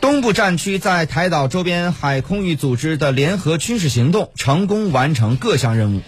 东部战区在台岛周边海空域组织的联合军事行动成功完成各项任务。